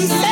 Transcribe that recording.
Sunset.